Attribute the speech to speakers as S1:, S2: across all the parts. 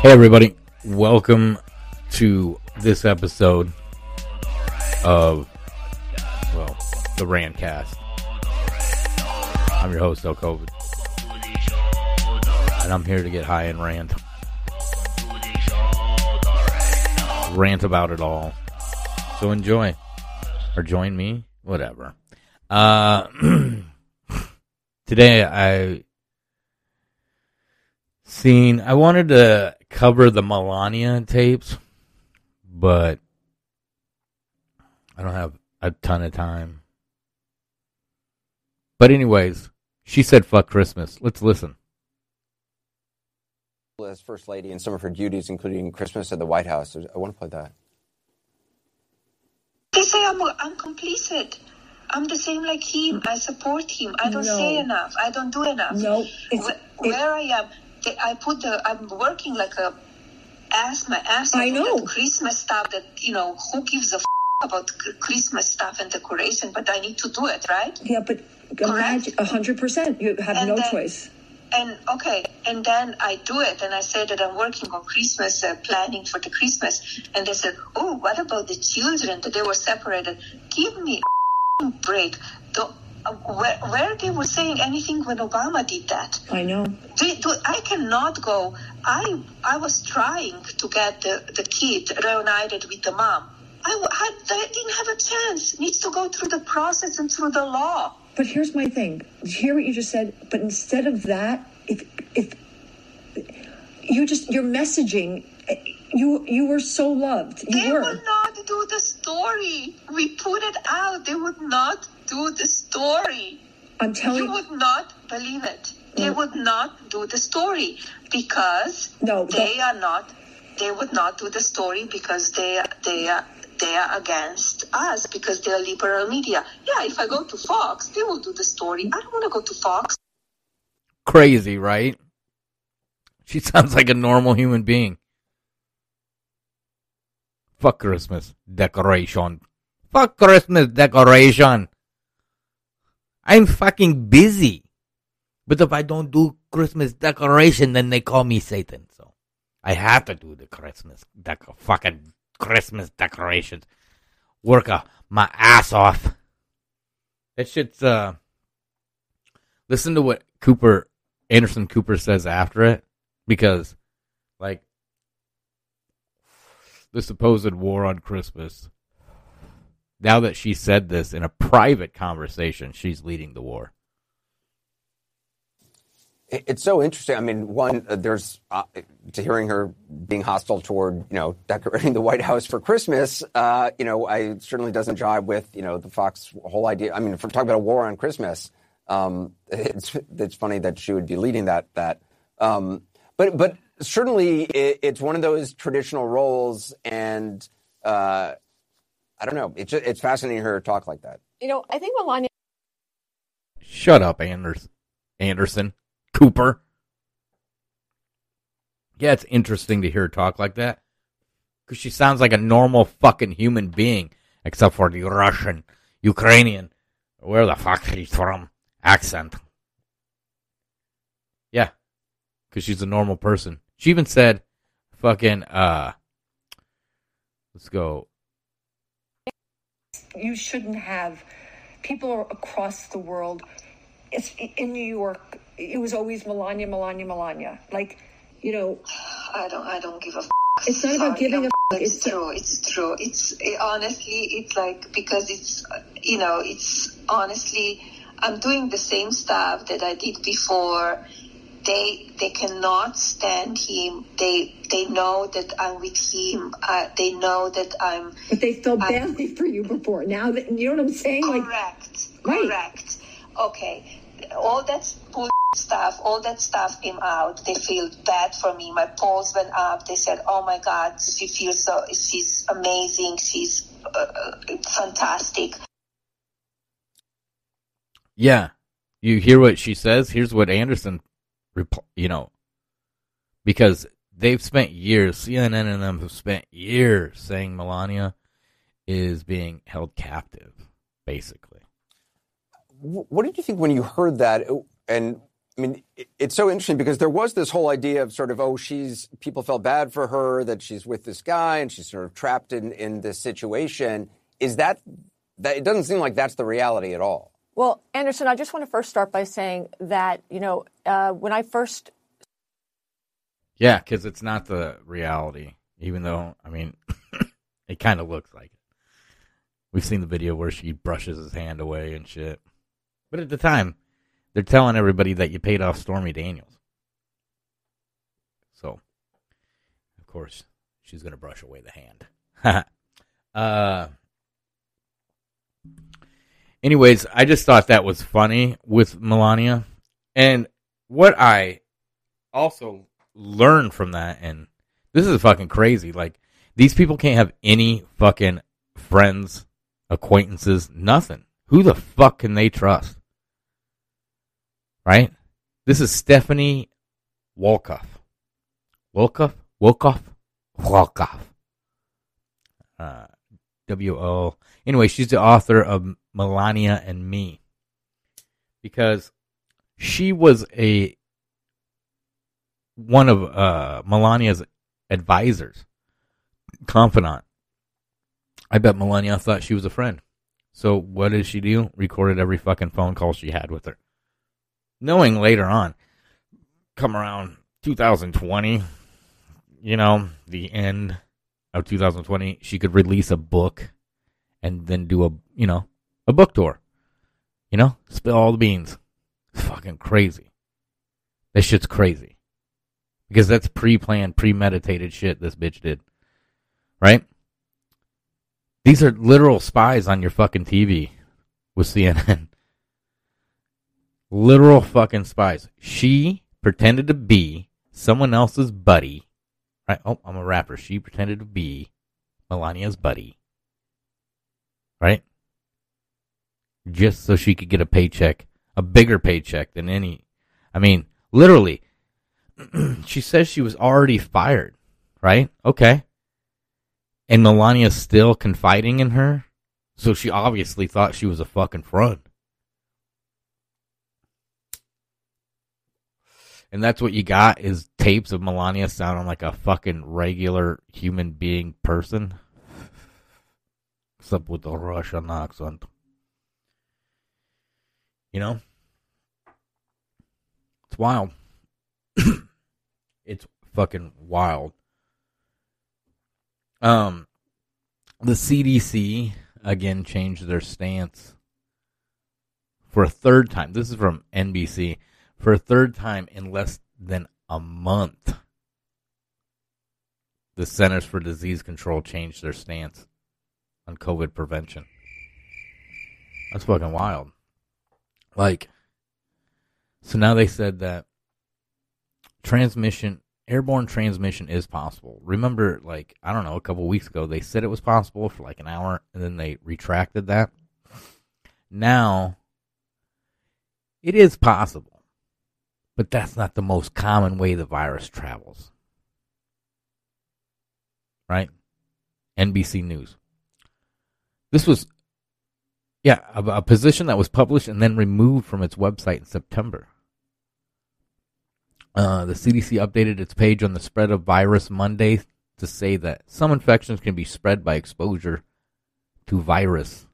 S1: Hey, everybody. Welcome to this episode of, well, the Randcast. I'm your host, El COVID. And I'm here to get high and rant. Rant about it all. So enjoy. Or join me. Whatever. Uh, today I seen, I wanted to cover the Melania tapes, but I don't have a ton of time. But anyways, she said fuck Christmas. Let's listen.
S2: as First Lady and some of her duties, including Christmas at the White House. I want to play that.
S3: They say I'm, I'm complicit. I'm the same like him. I support him. I don't
S4: No.
S3: say enough. I don't do enough.
S4: No, it's-
S3: Wh-
S4: it-
S3: where I am, they, I put the. I'm working like a ass my ass
S4: I know.
S3: Christmas stuff. That you know, who gives a f- about Christmas stuff and decoration? But I need to do it, right?
S4: Yeah, but a hundred percent. You have
S3: And
S4: no
S3: then-
S4: choice.
S3: And okay, and then I do it, and I say that I'm working on Christmas, uh, planning for the Christmas, and they said, "Oh, what about the children? That they were separated? Give me a break." Where, where they were saying anything when Obama did that?
S4: I know.
S3: Do, do, I cannot go. I I was trying to get the, the kid reunited with the mom. I I didn't have a chance. Needs to go through the process and through the law.
S4: But here's my thing. Hear what you just said. But instead of that, if if you just your messaging, you you were so loved. You
S3: They
S4: were.
S3: would not do the story. We put it out. They would not do the story.
S4: I'm telling
S3: You would not believe it. They would not do the story because
S4: No,
S3: they
S4: don't-
S3: are not. They would not do the story because they they are they are against us because they are liberal media. Yeah, if I go to Fox, they will do the story. I don't want to go to Fox.
S1: Crazy, right? She sounds like a normal human being. Fuck Christmas decoration. Fuck Christmas decoration. I'm fucking busy. But if I don't do Christmas decoration, then they call me Satan. So I have to do the Christmas deco- fucking Christmas decorations. Work uh, my ass off. That shit's uh. Listen to what Cooper Anderson Cooper says after it, because like the supposed war on Christmas. Now that she said this in a private conversation, she's leading the war.
S2: It's so interesting. I mean, one, uh, there's uh, to hearing her being hostile toward, you know, decorating the White House for Christmas. Uh, you know, I certainly doesn't jive with, you know, the Fox whole idea. I mean, if we're talking about a war on Christmas, um, it's it's funny that she would be leading that. That, um, but but certainly it, it's one of those traditional roles, and uh, I don't know. It's just, it's fascinating to hear her talk like that.
S5: You know, I think Melania
S1: Shut up, Anders- Anderson Cooper. Yeah, it's interesting to hear her talk like that because she sounds like a normal fucking human being, except for the Russian, Ukrainian, where the fuck she's from accent. Yeah, because she's a normal person. She even said, "Fucking uh, let's go."
S4: You shouldn't have people across the world. It's in New York. It was always Melania, Melania, Melania. Like, you know,
S3: I don't. I don't give a. F-
S4: It's not about
S3: Sorry,
S4: giving a
S3: I'm- It's,
S4: it's-
S3: true. It's true. It's it, honestly. It's like because it's uh, you know. It's honestly. I'm doing the same stuff that I did before. They they cannot stand him. They they know that I'm with him. Uh, they know that I'm
S4: but they felt
S3: I-
S4: badly for you before. Now that you know what I'm saying, like,
S3: correct.
S4: Right.
S3: Correct. Okay. All that bull stuff, all that stuff came out. They feel bad for me. My polls went up. They said, "Oh my God, she feels so. She's amazing. She's uh, uh, fantastic."
S1: Yeah, you hear what she says. Here's what Anderson, repl- you know, because they've spent years. CNN and them have spent years saying Melania is being held captive, basically.
S2: What did you think when you heard that? And I mean, it's so interesting because there was this whole idea of sort of, oh, she's people felt bad for her that she's with this guy and she's sort of trapped in in this situation. Is that that? It doesn't seem like that's the reality at all.
S5: Well, Anderson, I just want to first start by saying that you know uh, when I first.
S1: Yeah, because it's not the reality. Even though, I mean, it kind of looks like it. We've seen the video where she brushes his hand away and shit. But at the time, they're telling everybody that you paid off Stormy Daniels. So, of course, she's going to brush away the hand. uh, anyways, I just thought that was funny with Melania. And what I also learned from that, and this is fucking crazy. Like, these people can't have any fucking friends, acquaintances, nothing. Who the fuck can they trust? right? This is Stephanie Wolkoff. Wolkoff? Wolkoff? Wolkoff. Uh, W O. Anyway, she's the author of Melania and Me. Because she was a one of uh, Melania's advisors, confidant. I bet Melania thought she was a friend. So what did she do? Recorded every fucking phone call she had with her knowing later on, come around 2020, you know, the end of 2020, she could release a book and then do a, you know, a book tour. You know, spill all the beans. It's fucking crazy. This shit's crazy. Because that's pre planned, premeditated shit this bitch did. Right? These are literal spies on your fucking TV with CNN literal fucking spies. She pretended to be someone else's buddy. Right? Oh, I'm a rapper. She pretended to be Melania's buddy. Right? Just so she could get a paycheck, a bigger paycheck than any. I mean, literally, she says she was already fired. Right? Okay. And Melania's still confiding in her. So she obviously thought she was a fucking fraud. and that's what you got is tapes of Melania sounding like a fucking regular human being person, except with the Russian accent. You know, it's wild. it's fucking wild. Um, the CDC again changed their stance for a third time. This is from NBC for a third time in less than a month. The Centers for Disease Control changed their stance on COVID prevention. That's fucking wild. Like, so now they said that transmission, airborne transmission is possible. Remember, like, I don't know, a couple weeks ago, they said it was possible for like an hour and then they retracted that. Now, it is possible. But that's not the most common way the virus travels. Right? NBC News. This was, yeah, a, a, position that was published and then removed from its website in September. Uh, the CDC updated its page on the spread of virus Monday to say that some infections can be spread by exposure to virus.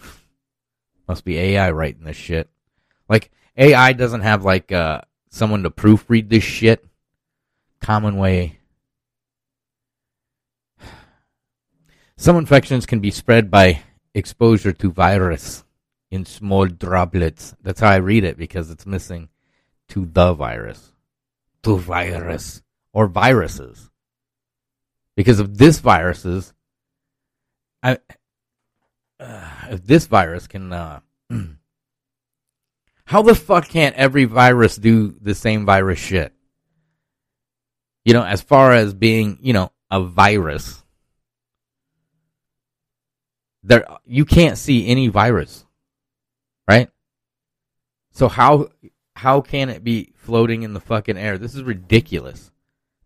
S1: Must be AI writing this shit. Like, AI doesn't have like uh, someone to proofread this shit. Common way. Some infections can be spread by exposure to virus in small droplets. That's how I read it because it's missing to the virus. To virus. Or viruses. Because if this viruses, I, uh, if this virus can uh, How the fuck can't every virus do the same virus shit? You know, as far as being, you know, a virus. There you can't see any virus. Right? So how how can it be floating in the fucking air? This is ridiculous.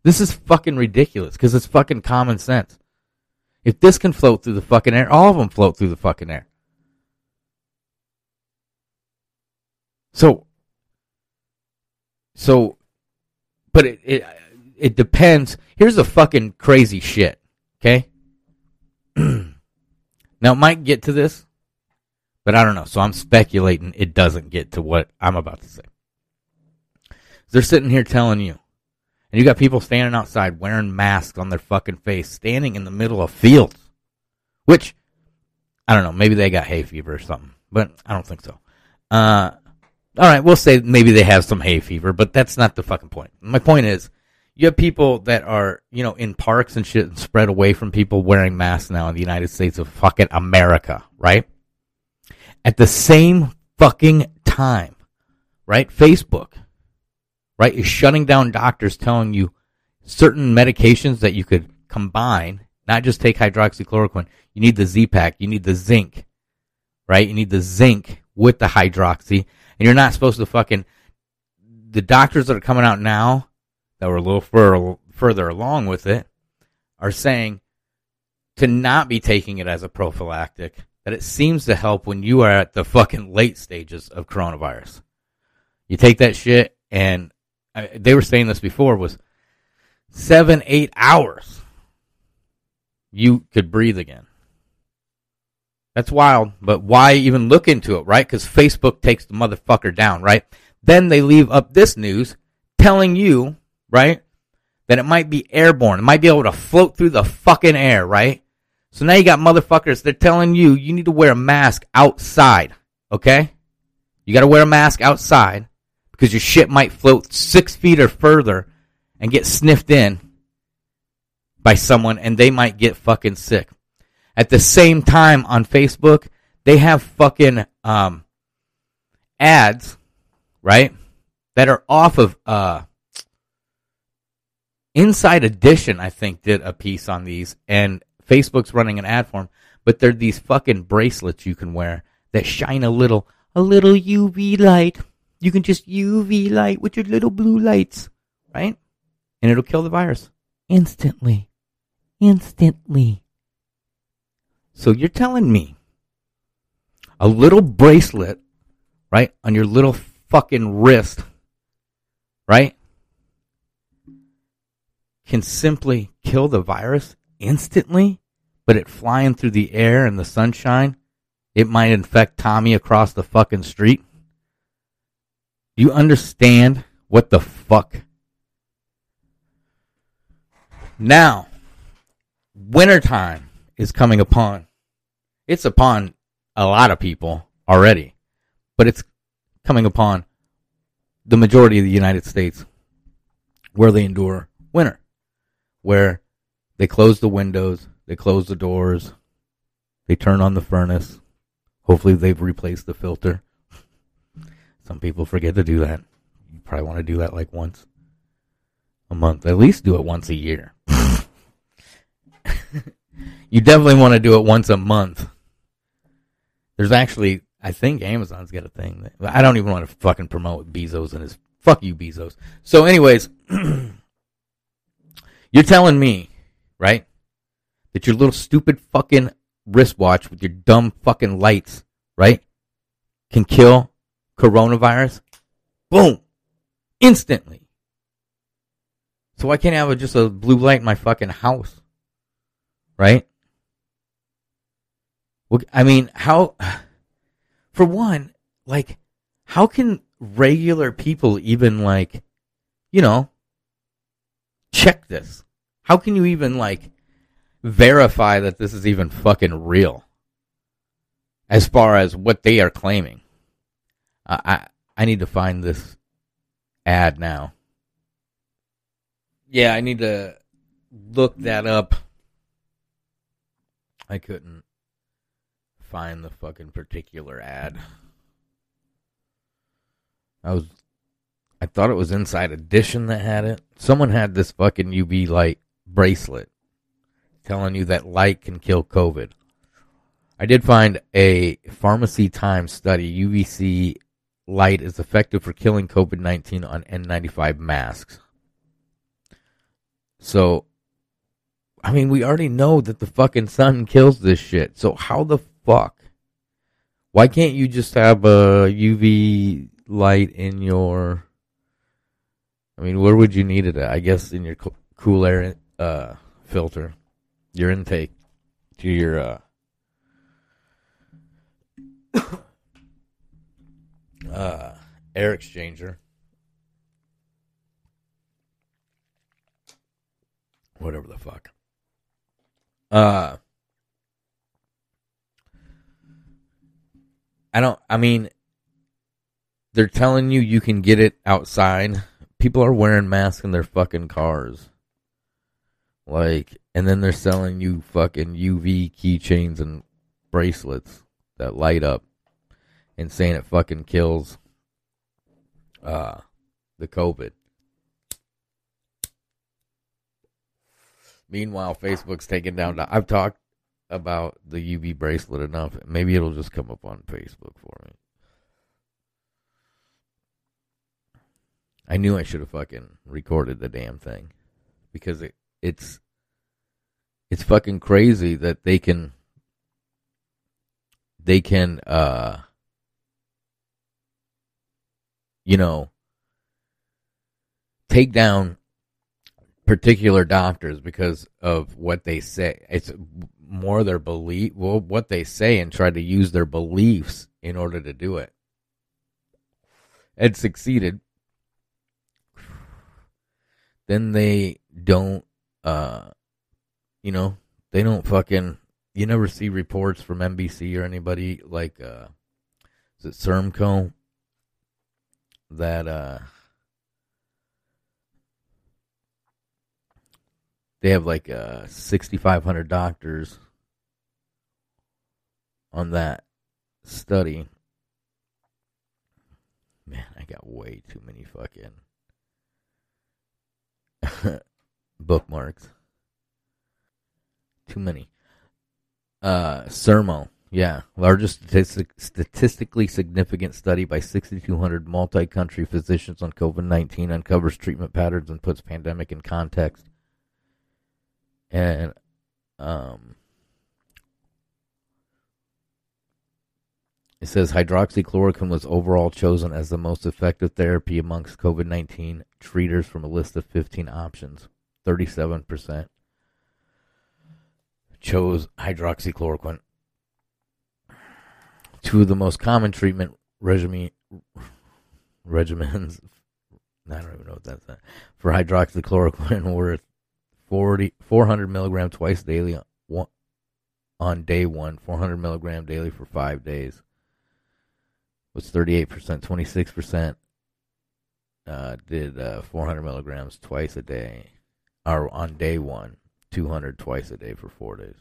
S1: This is fucking ridiculous because it's fucking common sense. If this can float through the fucking air, all of them float through the fucking air. So So, but it, it it depends. Here's the fucking crazy shit. Okay. now it might get to this, but I don't know. So I'm speculating it doesn't get to what I'm about to say. They're sitting here telling you, and you got people standing outside wearing masks on their fucking face, standing in the middle of fields, which I don't know. Maybe they got hay fever or something, but I don't think so. Uh, all right, we'll say maybe they have some hay fever, but that's not the fucking point. My point is, you have people that are, you know, in parks and shit and spread away from people wearing masks now in the United States of fucking America, right? At the same fucking time, right? Facebook, right, is shutting down doctors telling you certain medications that you could combine, not just take hydroxychloroquine. You need the Z-Pak, you need the zinc, right? You need the zinc with the hydroxy, and you're not supposed to fucking, the doctors that are coming out now that were a little fur, further along with it are saying to not be taking it as a prophylactic, that it seems to help when you are at the fucking late stages of coronavirus. You take that shit, and I, they were saying this before was seven, eight hours, you could breathe again. That's wild, but why even look into it, right? Because Facebook takes the motherfucker down, right? Then they leave up this news telling you right? Then it might be airborne. It might be able to float through the fucking air, right? So now you got motherfuckers, they're telling you you need to wear a mask outside, okay? You gotta wear a mask outside because your shit might float six feet or further and get sniffed in by someone and they might get fucking sick. At the same time on Facebook, they have fucking um, ads, right? That are off of uh, Inside Edition, I think, did a piece on these, and Facebook's running an ad for them. But they're these fucking bracelets you can wear that shine a little, a little UV light. You can just UV light with your little blue lights, right? And it'll kill the virus instantly, instantly. So you're telling me a little bracelet, right, on your little fucking wrist, right? Can simply kill the virus instantly, but it flying through the air and the sunshine, it might infect Tommy across the fucking street. You understand what the fuck? Now, wintertime is coming upon. It's upon a lot of people already, but it's coming upon the majority of the United States where they endure winter where they close the windows, they close the doors, they turn on the furnace. Hopefully, they've replaced the filter. Some people forget to do that. You probably want to do that like once a month. At least do it once a year. you definitely want to do it once a month. There's actually, I think Amazon's got a thing. That, I don't even want to fucking promote Bezos and his. Fuck you, Bezos. So, anyways. You're telling me, right, that your little stupid fucking wristwatch with your dumb fucking lights, right, can kill coronavirus? Boom! Instantly. So why can't I have just a blue light in my fucking house? Right? Well, I mean, how, for one, like, how can regular people even, like, you know, check this? How can you even like verify that this is even fucking real? As far as what they are claiming, I I, I need to find this ad now. Yeah, I need to look that up. I couldn't find the fucking particular ad. I was I thought it was Inside Edition that had it. Someone had this fucking UV light bracelet telling you that light can kill COVID. I did find a Pharmacy Times study. UVC light is effective for killing COVID 19 on N95 masks. So, I mean, we already know that the fucking sun kills this shit. So, how the fuck? Why can't you just have a UV light in your I mean, where would you need it at? I guess in your co- cool air uh, filter, your intake to your uh, uh, air exchanger. Whatever the fuck. Uh, I don't. I mean, they're telling you you can get it outside. People are wearing masks in their fucking cars. Like, and then they're selling you fucking UV keychains and bracelets that light up and saying it fucking kills uh the COVID. Meanwhile, Facebook's taken down. I've talked about the UV bracelet enough. Maybe it'll just come up on Facebook for me. I knew I should have fucking recorded the damn thing because it it's it's fucking crazy that they can they can uh you know take down particular doctors because of what they say. It's more their belief, well, what they say, and try to use their beliefs in order to do it. And succeeded. Then they don't, uh, you know, they don't fucking. You never see reports from NBC or anybody like, uh, is it Sermco that, uh, they have like uh, 6,500 doctors on that study. Man, I got way too many fucking bookmarks. Too many. Uh, Sermo, yeah, largest statistic, statistically significant study by 6,200 multi-country physicians on COVID-19 uncovers treatment patterns and puts pandemic in context and um, it says hydroxychloroquine was overall chosen as the most effective therapy amongst COVID 19 treaters from a list of 15 options. 37% chose hydroxychloroquine. Two of the most common treatment regimen, regimens, I don't even know what that's at, for hydroxychloroquine were 40, 400 milligram twice daily on, on day one, 400 milligram daily for five days. Was 38%, 26% uh, did uh, 400 milligrams twice a day, or on day one, 200 twice a day for four days.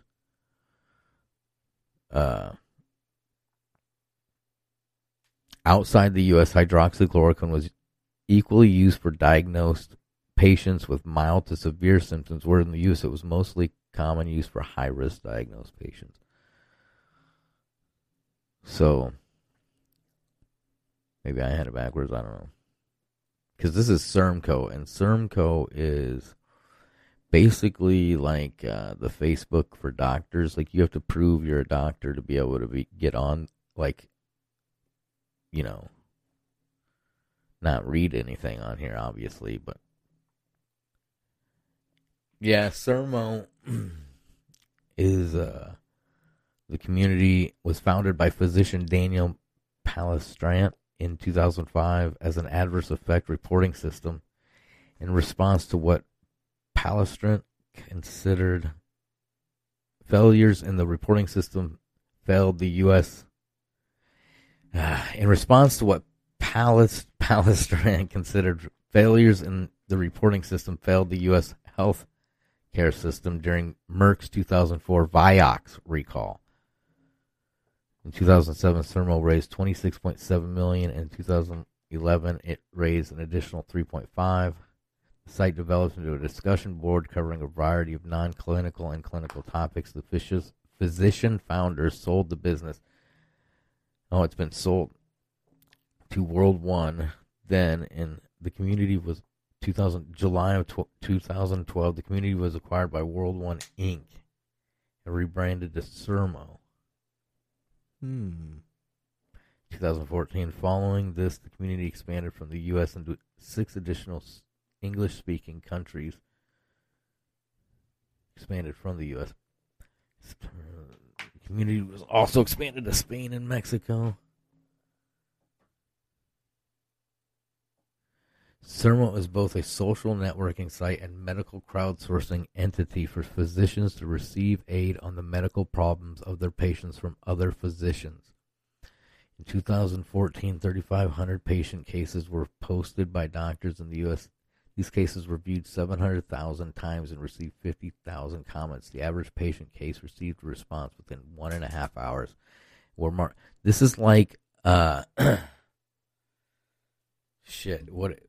S1: Uh, outside the U.S., hydroxychloroquine was equally used for diagnosed patients with mild to severe symptoms where in the U.S. It was mostly common use for high risk diagnosed patients. So maybe I had it backwards. I don't know. Because this is Sermco, and Sermco is basically like uh, the Facebook for doctors. Like you have to prove you're a doctor to be able to be get on. Like, you know, not read anything on here, obviously, but yeah, Sermo is uh, the community was founded by physician Daniel Palestrant in 2005 as an adverse effect reporting system in response to what Palestrant considered failures in the reporting system failed the U.S. Uh, in response to what Palest- Palestrant considered failures in the reporting system failed the U.S. health care system during Merck's 2004 Vioxx recall. In 2007, Sermo raised 26.7 million. In 2011, it raised an additional 3.5. The site developed into a discussion board covering a variety of non-clinical and clinical topics. The physician founders sold the business. Oh, it's been sold to World One. Then, and the community was 2000, July of 2012, the community was acquired by World One Inc. and rebranded to Sermo. Hmm. 2014. Following this, the community expanded from the U.S. into six additional English speaking countries expanded from the U.S. The community was also expanded to Spain and Mexico. Sermo is both a social networking site and medical crowdsourcing entity for physicians to receive aid on the medical problems of their patients from other physicians. In 2014, 3,500 patient cases were posted by doctors in the U.S. These cases were viewed 700,000 times and received 50,000 comments. The average patient case received a response within one and a half hours. Were this is like uh, shit. What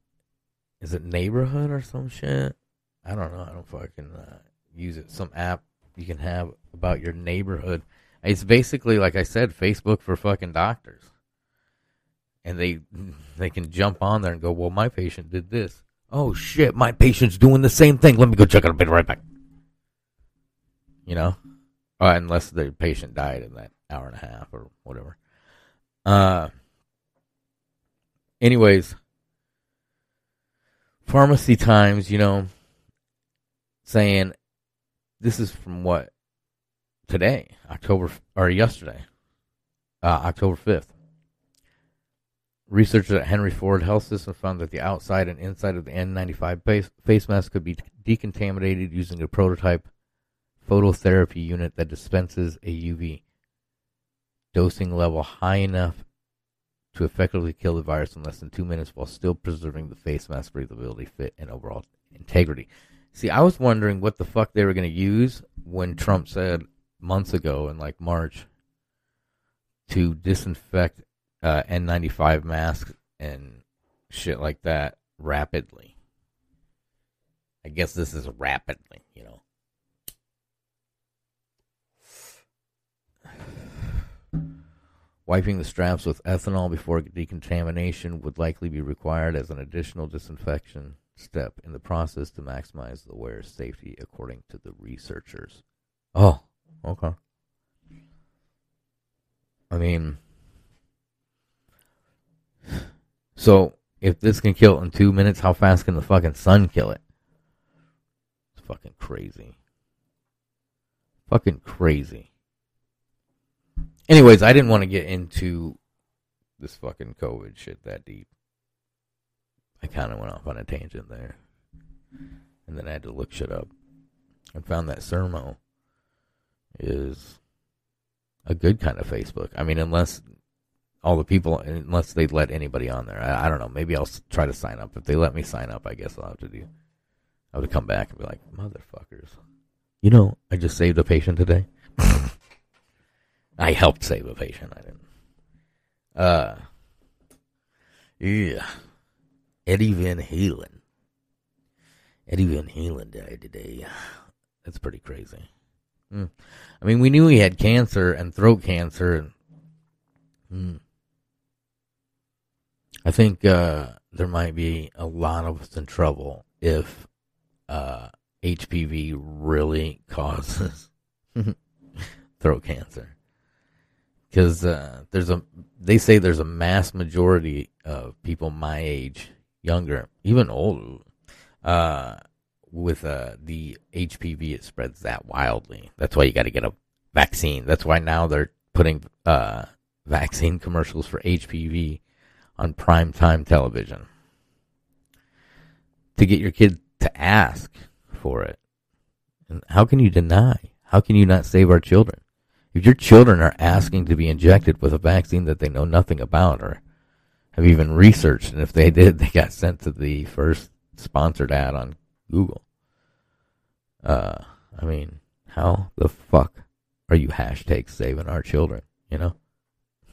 S1: is it? Neighborhood or some shit? I don't know. I don't fucking uh, use it. Some app you can have about your neighborhood. It's basically like I said, Facebook for fucking doctors, and they they can jump on there and go, "Well, my patient did this." Oh shit, my patient's doing the same thing. Let me go check it. I'll be right back. You know, uh, unless the patient died in that hour and a half or whatever. Uh, anyways, Pharmacy Times, you know, saying this is from what today, October or yesterday, uh, October fifth. Researchers at Henry Ford Health System found that the outside and inside of the N95 face, face mask could be decontaminated using a prototype phototherapy unit that dispenses a UV dosing level high enough to effectively kill the virus in less than two minutes while still preserving the face mask breathability, fit, and overall integrity. See, I was wondering what the fuck they were going to use when Trump said months ago in like March to disinfect uh, N95 masks and shit like that rapidly. I guess this is rapidly, you know. Wiping the straps with ethanol before decontamination would likely be required as an additional disinfection step in the process to maximize the wearer's safety, according to the researchers. Oh, okay. I mean, so if this can kill it in two minutes, how fast can the fucking sun kill it? It's fucking crazy. Fucking crazy. Anyways, I didn't want to get into this fucking COVID shit that deep. I kind of went off on a tangent there. And then I had to look shit up. And found that Sermo is a good kind of Facebook. I mean, unless all the people, unless they let anybody on there. I, I don't know. Maybe I'll try to sign up. If they let me sign up, I guess I'll have to do. I would come back and be like, motherfuckers. You know, I just saved a patient today. I helped save a patient. I didn't. Uh, yeah. Eddie Van Halen. Eddie Van Halen died today. That's pretty crazy. Mm. I mean, we knew he had cancer and throat cancer. And, mm. I think uh, there might be a lot of us in trouble if uh, HPV really causes throat cancer because uh, there's a they say there's a mass majority of people my age, younger, even older, uh, with uh, the HPV. It spreads that wildly. That's why you got to get a vaccine. That's why now they're putting uh, vaccine commercials for HPV on prime time television to get your kid to ask for it. And how can you deny? How can you not save our children? If your children are asking to be injected with a vaccine that they know nothing about or have even researched, and if they did, they got sent to the first sponsored ad on Google. Uh, I mean, how the fuck are you hashtag saving our children? You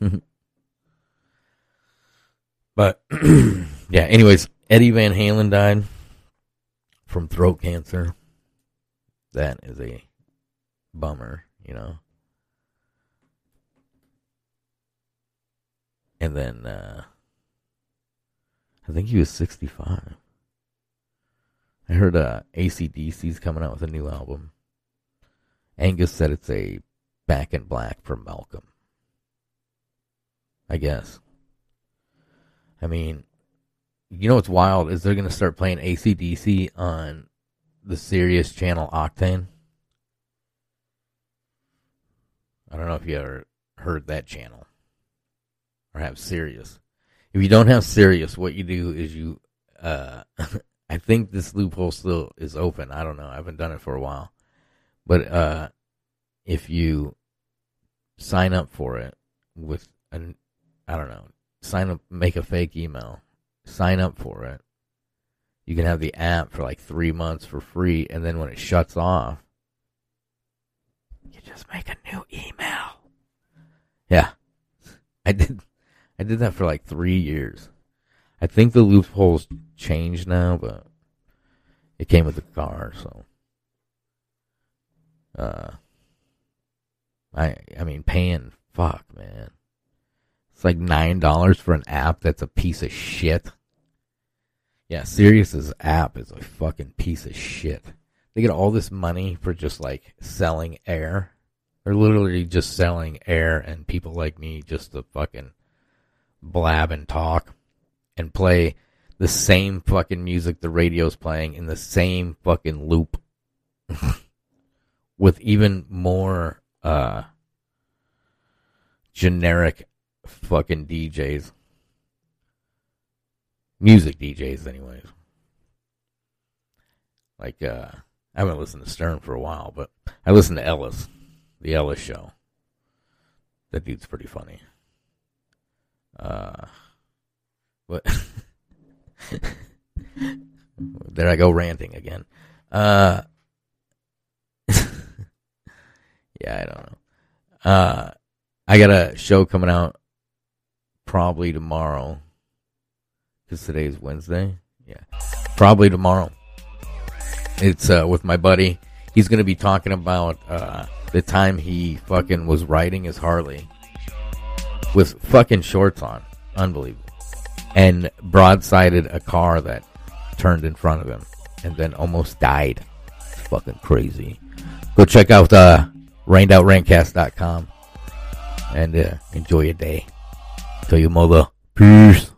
S1: know? but, yeah, anyways, Eddie Van Halen died from throat cancer. That is a bummer, you know? And then uh, I think he was 65. I heard uh, ACDC's coming out with a new album. Angus said it's a back in black for Malcolm. I guess. I mean, you know what's wild is they're gonna start playing ACDC on the Sirius channel Octane. I don't know if you ever heard that channel or have Sirius. If you don't have Sirius, what you do is you. Uh, I think this loophole still is open. I don't know. I haven't done it for a while, but uh, if you sign up for it with an, I don't know, sign up, make a fake email, sign up for it. You can have the app for like three months for free, and then when it shuts off, you just make a new email. Yeah, I did. I did that for like three years. I think the loopholes changed now, but it came with the car, so. Uh, I I mean, paying fuck, man. It's like nine dollars for an app that's a piece of shit. Yeah, Sirius's app is a fucking piece of shit. They get all this money for just like selling air. They're literally just selling air and people like me just to fucking blab and talk and play the same fucking music the radio's playing in the same fucking loop with even more uh generic fucking DJs. Music DJs anyways. Like uh I haven't listened to Stern for a while, but I listened to Ellis, the Ellis show. That dude's pretty funny. Uh but there I go ranting again. Uh yeah, I don't know. Uh I got a show coming out probably tomorrow. Because today is Wednesday. Yeah. Probably tomorrow. It's uh, with my buddy. He's going to be talking about uh, the time he fucking was riding his Harley with fucking shorts on. Unbelievable. And broadsided a car that turned in front of him and then almost died. It's fucking crazy. Go check out uh, rainoutRancast.com and uh, enjoy your day. Tell your mother, peace.